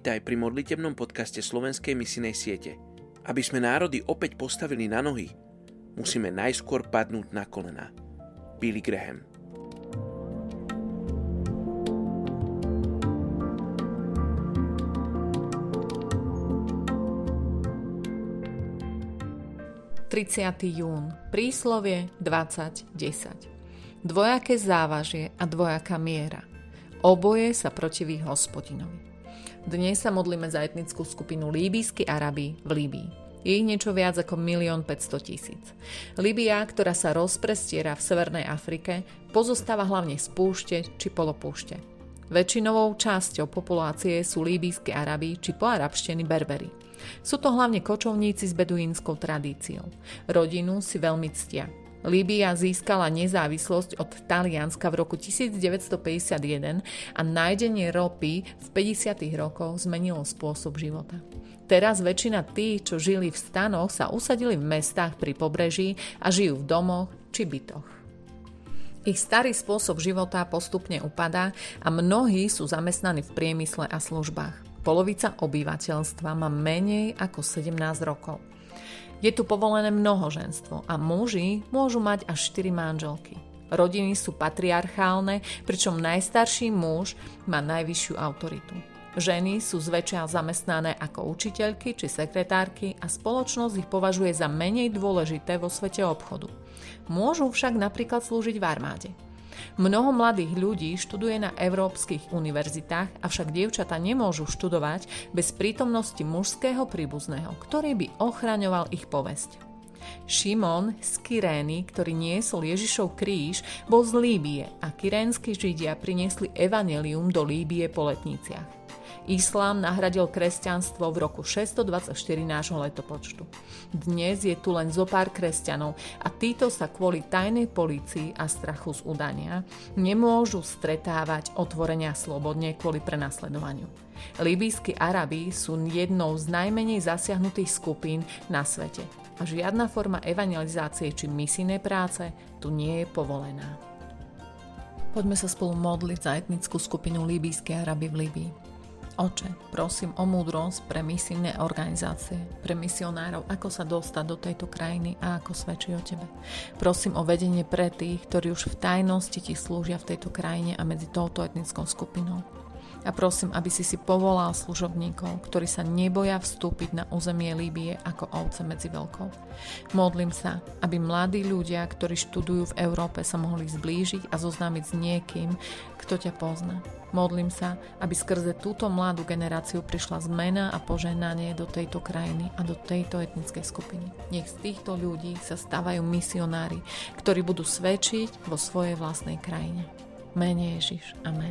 Vítaj pri modlitebnom podcaste Slovenskej misinej siete. Aby sme národy opäť postavili na nohy, musíme najskôr padnúť na kolená. Billy Graham jún, príslovie 20.10. Dvojaké závažie a dvojaká miera. Oboje sa protiví hospodinovi. Dnes sa modlíme za etnickú skupinu Líbijskí Arabi v Líbii. Je ich niečo viac ako 1 500 tisíc. Líbia, ktorá sa rozprestiera v Severnej Afrike, pozostáva hlavne z púšte či polopúšte. Väčšinovou časťou populácie sú líbijskí Arabi či poarabštení Berberi. Sú to hlavne kočovníci s beduínskou tradíciou. Rodinu si veľmi ctia. Líbia získala nezávislosť od Talianska v roku 1951 a nájdenie ropy v 50. rokoch zmenilo spôsob života. Teraz väčšina tých, čo žili v stanoch, sa usadili v mestách pri pobreží a žijú v domoch či bytoch. Ich starý spôsob života postupne upadá a mnohí sú zamestnaní v priemysle a službách. Polovica obyvateľstva má menej ako 17 rokov. Je tu povolené mnohoženstvo a muži môžu mať až 4 manželky. Rodiny sú patriarchálne, pričom najstarší muž má najvyššiu autoritu. Ženy sú zväčšia zamestnané ako učiteľky či sekretárky a spoločnosť ich považuje za menej dôležité vo svete obchodu. Môžu však napríklad slúžiť v armáde. Mnoho mladých ľudí študuje na európskych univerzitách, avšak dievčata nemôžu študovať bez prítomnosti mužského príbuzného, ktorý by ochraňoval ich povesť. Šimon z Kyrény, ktorý niesol Ježišov kríž, bol z Líbie a kyrénsky židia priniesli evanelium do Líbie po letniciach. Islám nahradil kresťanstvo v roku 624 nášho letopočtu. Dnes je tu len zo pár kresťanov a títo sa kvôli tajnej policii a strachu z udania nemôžu stretávať otvorenia slobodne kvôli prenasledovaniu. Libijskí Arabi sú jednou z najmenej zasiahnutých skupín na svete a žiadna forma evangelizácie či misijnej práce tu nie je povolená. Poďme sa spolu modliť za etnickú skupinu Líbijské Araby v Líbii. Oče, prosím o múdrosť pre misijné organizácie, pre misionárov, ako sa dostať do tejto krajiny a ako svedčí o Tebe. Prosím o vedenie pre tých, ktorí už v tajnosti Ti slúžia v tejto krajine a medzi touto etnickou skupinou. A prosím, aby si si povolal služobníkov, ktorí sa neboja vstúpiť na územie Líbie ako ovce medzi veľkou. Modlím sa, aby mladí ľudia, ktorí študujú v Európe, sa mohli zblížiť a zoznámiť s niekým, kto ťa pozná Modlím sa, aby skrze túto mladú generáciu prišla zmena a požehnanie do tejto krajiny a do tejto etnickej skupiny. Nech z týchto ľudí sa stávajú misionári, ktorí budú svedčiť vo svojej vlastnej krajine. Mene Ježiš. Amen.